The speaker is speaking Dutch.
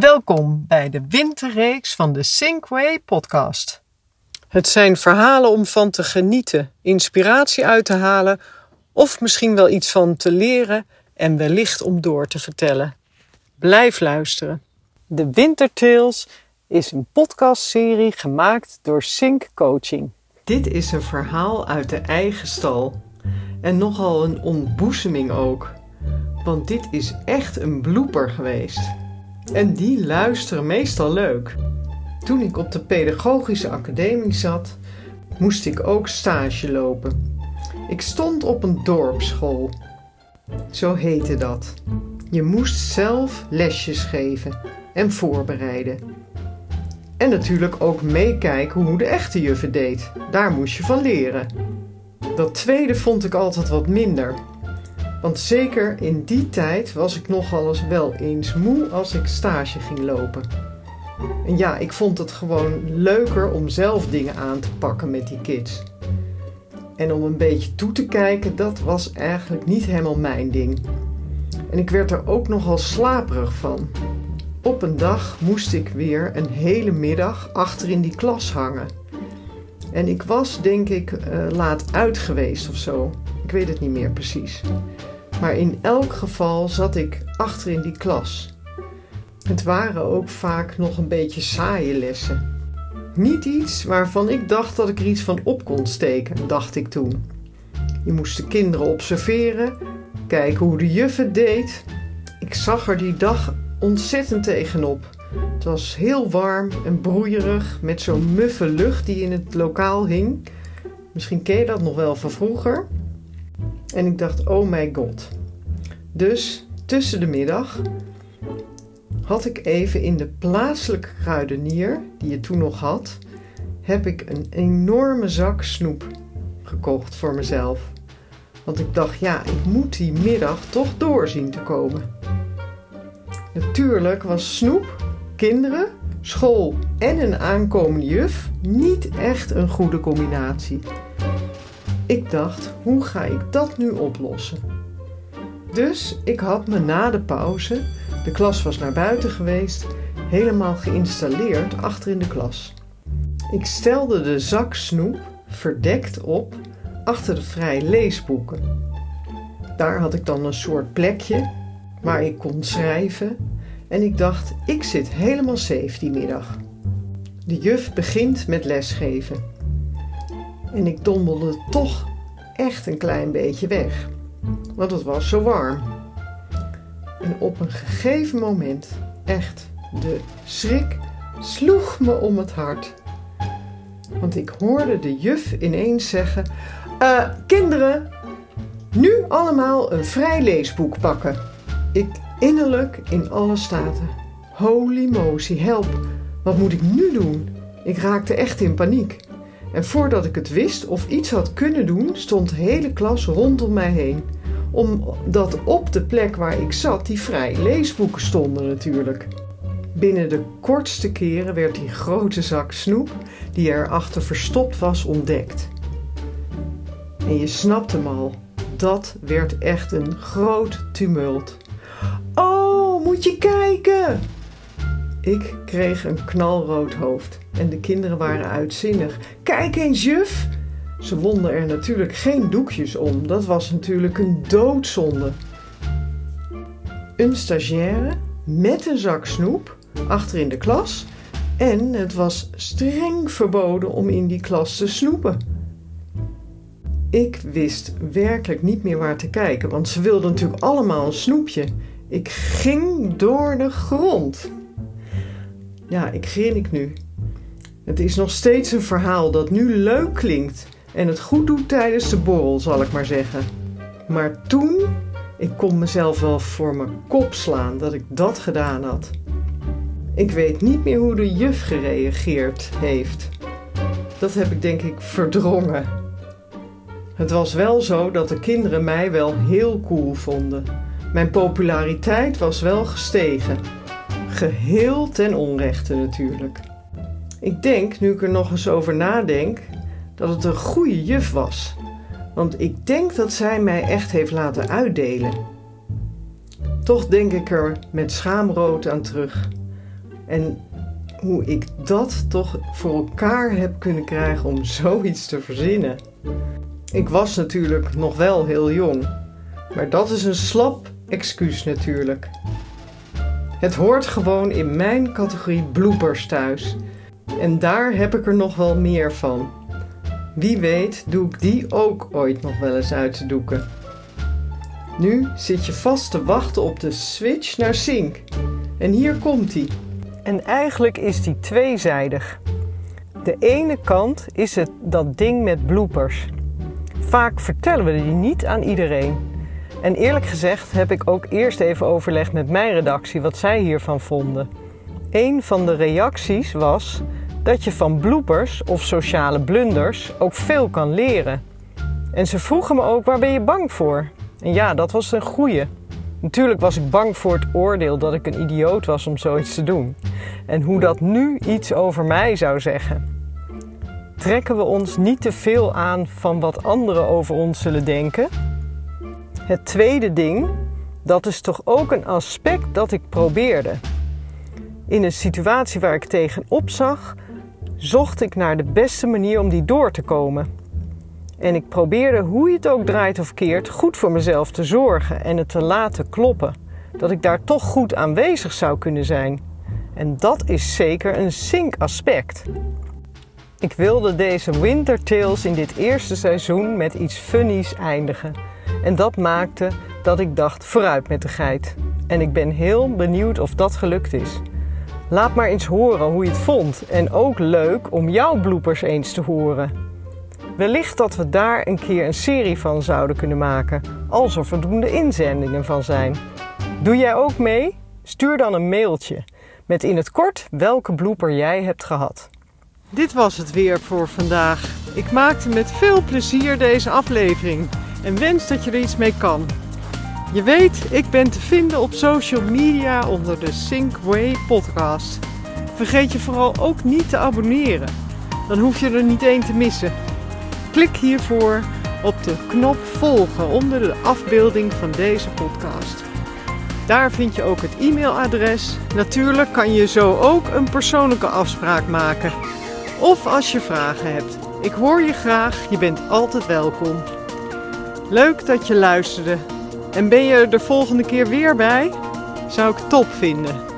Welkom bij de winterreeks van de Sinkway podcast. Het zijn verhalen om van te genieten, inspiratie uit te halen of misschien wel iets van te leren en wellicht om door te vertellen. Blijf luisteren. De Wintertales is een podcastserie gemaakt door Sink Coaching. Dit is een verhaal uit de eigen stal en nogal een ontboezeming ook. Want dit is echt een blooper geweest. En die luisteren meestal leuk. Toen ik op de pedagogische academie zat, moest ik ook stage lopen. Ik stond op een dorpsschool. Zo heette dat. Je moest zelf lesjes geven en voorbereiden. En natuurlijk ook meekijken hoe de echte juffe deed. Daar moest je van leren. Dat tweede vond ik altijd wat minder. Want zeker in die tijd was ik nogal eens wel eens moe als ik stage ging lopen. En ja, ik vond het gewoon leuker om zelf dingen aan te pakken met die kids. En om een beetje toe te kijken, dat was eigenlijk niet helemaal mijn ding. En ik werd er ook nogal slaperig van. Op een dag moest ik weer een hele middag achter in die klas hangen. En ik was, denk ik, uh, laat uit geweest of zo. Ik weet het niet meer precies. Maar in elk geval zat ik achter in die klas. Het waren ook vaak nog een beetje saaie lessen. Niet iets waarvan ik dacht dat ik er iets van op kon steken, dacht ik toen. Je moest de kinderen observeren, kijken hoe de juf het deed. Ik zag er die dag ontzettend tegenop. Het was heel warm en broeierig met zo'n muffe lucht die in het lokaal hing. Misschien ken je dat nog wel van vroeger. En ik dacht, oh my god. Dus tussen de middag had ik even in de plaatselijke kruidenier, die je toen nog had, heb ik een enorme zak snoep gekocht voor mezelf. Want ik dacht, ja, ik moet die middag toch doorzien te komen. Natuurlijk was snoep, kinderen, school en een aankomende juf niet echt een goede combinatie. Ik dacht, hoe ga ik dat nu oplossen? Dus ik had me na de pauze, de klas was naar buiten geweest, helemaal geïnstalleerd achter in de klas. Ik stelde de zak snoep verdekt op achter de vrije leesboeken. Daar had ik dan een soort plekje waar ik kon schrijven en ik dacht, ik zit helemaal safe die middag. De juf begint met lesgeven. En ik dommelde toch echt een klein beetje weg, want het was zo warm. En op een gegeven moment, echt, de schrik sloeg me om het hart. Want ik hoorde de juf ineens zeggen: uh, Kinderen, nu allemaal een vrij leesboek pakken. Ik innerlijk in alle staten. Holy moly, help, wat moet ik nu doen? Ik raakte echt in paniek. En voordat ik het wist of iets had kunnen doen, stond de hele klas rondom mij heen. Omdat op de plek waar ik zat die vrij leesboeken stonden natuurlijk. Binnen de kortste keren werd die grote zak snoep, die erachter verstopt was, ontdekt. En je snapt hem al, dat werd echt een groot tumult. Oh, moet je kijken! Ik kreeg een knalrood hoofd en de kinderen waren uitzinnig. Kijk eens, juf! Ze wonden er natuurlijk geen doekjes om. Dat was natuurlijk een doodzonde. Een stagiaire met een zak snoep achter in de klas en het was streng verboden om in die klas te snoepen. Ik wist werkelijk niet meer waar te kijken, want ze wilden natuurlijk allemaal een snoepje. Ik ging door de grond. Ja, ik grinnik nu. Het is nog steeds een verhaal dat nu leuk klinkt en het goed doet tijdens de borrel, zal ik maar zeggen. Maar toen, ik kon mezelf wel voor mijn kop slaan dat ik dat gedaan had. Ik weet niet meer hoe de juf gereageerd heeft. Dat heb ik denk ik verdrongen. Het was wel zo dat de kinderen mij wel heel cool vonden. Mijn populariteit was wel gestegen. Geheel ten onrechte natuurlijk. Ik denk, nu ik er nog eens over nadenk, dat het een goede juf was. Want ik denk dat zij mij echt heeft laten uitdelen. Toch denk ik er met schaamrood aan terug. En hoe ik dat toch voor elkaar heb kunnen krijgen om zoiets te verzinnen. Ik was natuurlijk nog wel heel jong, maar dat is een slap excuus natuurlijk. Het hoort gewoon in mijn categorie bloopers thuis. En daar heb ik er nog wel meer van. Wie weet doe ik die ook ooit nog wel eens uit te doeken. Nu zit je vast te wachten op de switch naar Sync. En hier komt hij. En eigenlijk is die tweezijdig. De ene kant is het dat ding met bloopers. Vaak vertellen we die niet aan iedereen. En eerlijk gezegd heb ik ook eerst even overlegd met mijn redactie wat zij hiervan vonden. Een van de reacties was dat je van bloopers of sociale blunders ook veel kan leren. En ze vroegen me ook waar ben je bang voor? En ja, dat was een goeie. Natuurlijk was ik bang voor het oordeel dat ik een idioot was om zoiets te doen. En hoe dat nu iets over mij zou zeggen. Trekken we ons niet te veel aan van wat anderen over ons zullen denken? Het tweede ding, dat is toch ook een aspect dat ik probeerde. In een situatie waar ik tegenop zag, zocht ik naar de beste manier om die door te komen. En ik probeerde, hoe je het ook draait of keert, goed voor mezelf te zorgen en het te laten kloppen. Dat ik daar toch goed aanwezig zou kunnen zijn. En dat is zeker een sync-aspect. Ik wilde deze Winter Tales in dit eerste seizoen met iets funnies eindigen. En dat maakte dat ik dacht vooruit met de geit. En ik ben heel benieuwd of dat gelukt is. Laat maar eens horen hoe je het vond. En ook leuk om jouw bloopers eens te horen. Wellicht dat we daar een keer een serie van zouden kunnen maken, als er voldoende inzendingen van zijn. Doe jij ook mee? Stuur dan een mailtje met in het kort welke blooper jij hebt gehad. Dit was het weer voor vandaag. Ik maakte met veel plezier deze aflevering en wens dat je er iets mee kan. Je weet, ik ben te vinden op social media onder de Synkway podcast. Vergeet je vooral ook niet te abonneren. Dan hoef je er niet één te missen. Klik hiervoor op de knop volgen onder de afbeelding van deze podcast. Daar vind je ook het e-mailadres. Natuurlijk kan je zo ook een persoonlijke afspraak maken. Of als je vragen hebt. Ik hoor je graag, je bent altijd welkom. Leuk dat je luisterde. En ben je er de volgende keer weer bij? Zou ik top vinden.